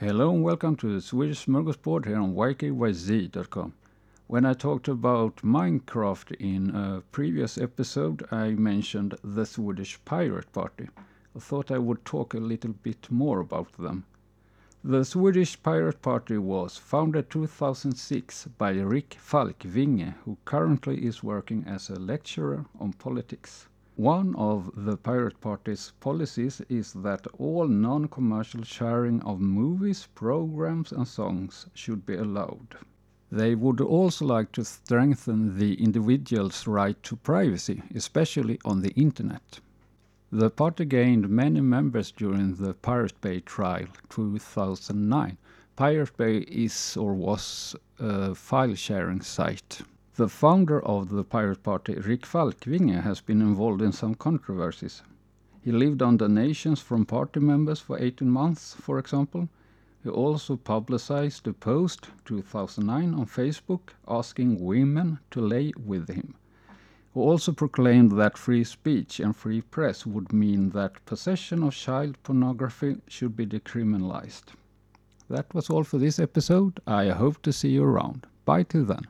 Hello and welcome to the Swedish Smorgasbord here on ykyz.com. When I talked about Minecraft in a previous episode, I mentioned the Swedish Pirate Party. I thought I would talk a little bit more about them. The Swedish Pirate Party was founded 2006 by Rick Falkvinge, who currently is working as a lecturer on politics. One of the Pirate Party's policies is that all non-commercial sharing of movies, programs and songs should be allowed. They would also like to strengthen the individual's right to privacy, especially on the internet. The party gained many members during the Pirate Bay trial 2009. Pirate Bay is or was a file sharing site. The founder of the Pirate Party, Rick Falkvinge, has been involved in some controversies. He lived on donations from party members for 18 months, for example, he also publicized a post 2009 on Facebook asking women to lay with him. He also proclaimed that free speech and free press would mean that possession of child pornography should be decriminalized. That was all for this episode. I hope to see you around. Bye till then.